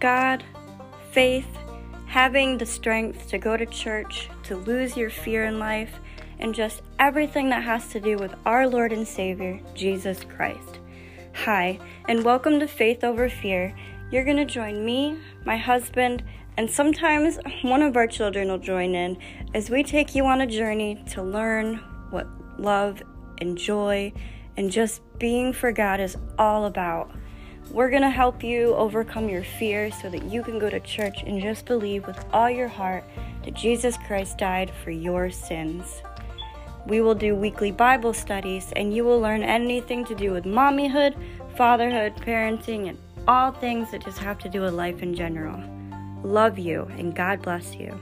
God, faith, having the strength to go to church, to lose your fear in life, and just everything that has to do with our Lord and Savior, Jesus Christ. Hi, and welcome to Faith Over Fear. You're going to join me, my husband, and sometimes one of our children will join in as we take you on a journey to learn what love and joy and just being for God is all about. We're going to help you overcome your fear so that you can go to church and just believe with all your heart that Jesus Christ died for your sins. We will do weekly Bible studies, and you will learn anything to do with mommyhood, fatherhood, parenting, and all things that just have to do with life in general. Love you, and God bless you.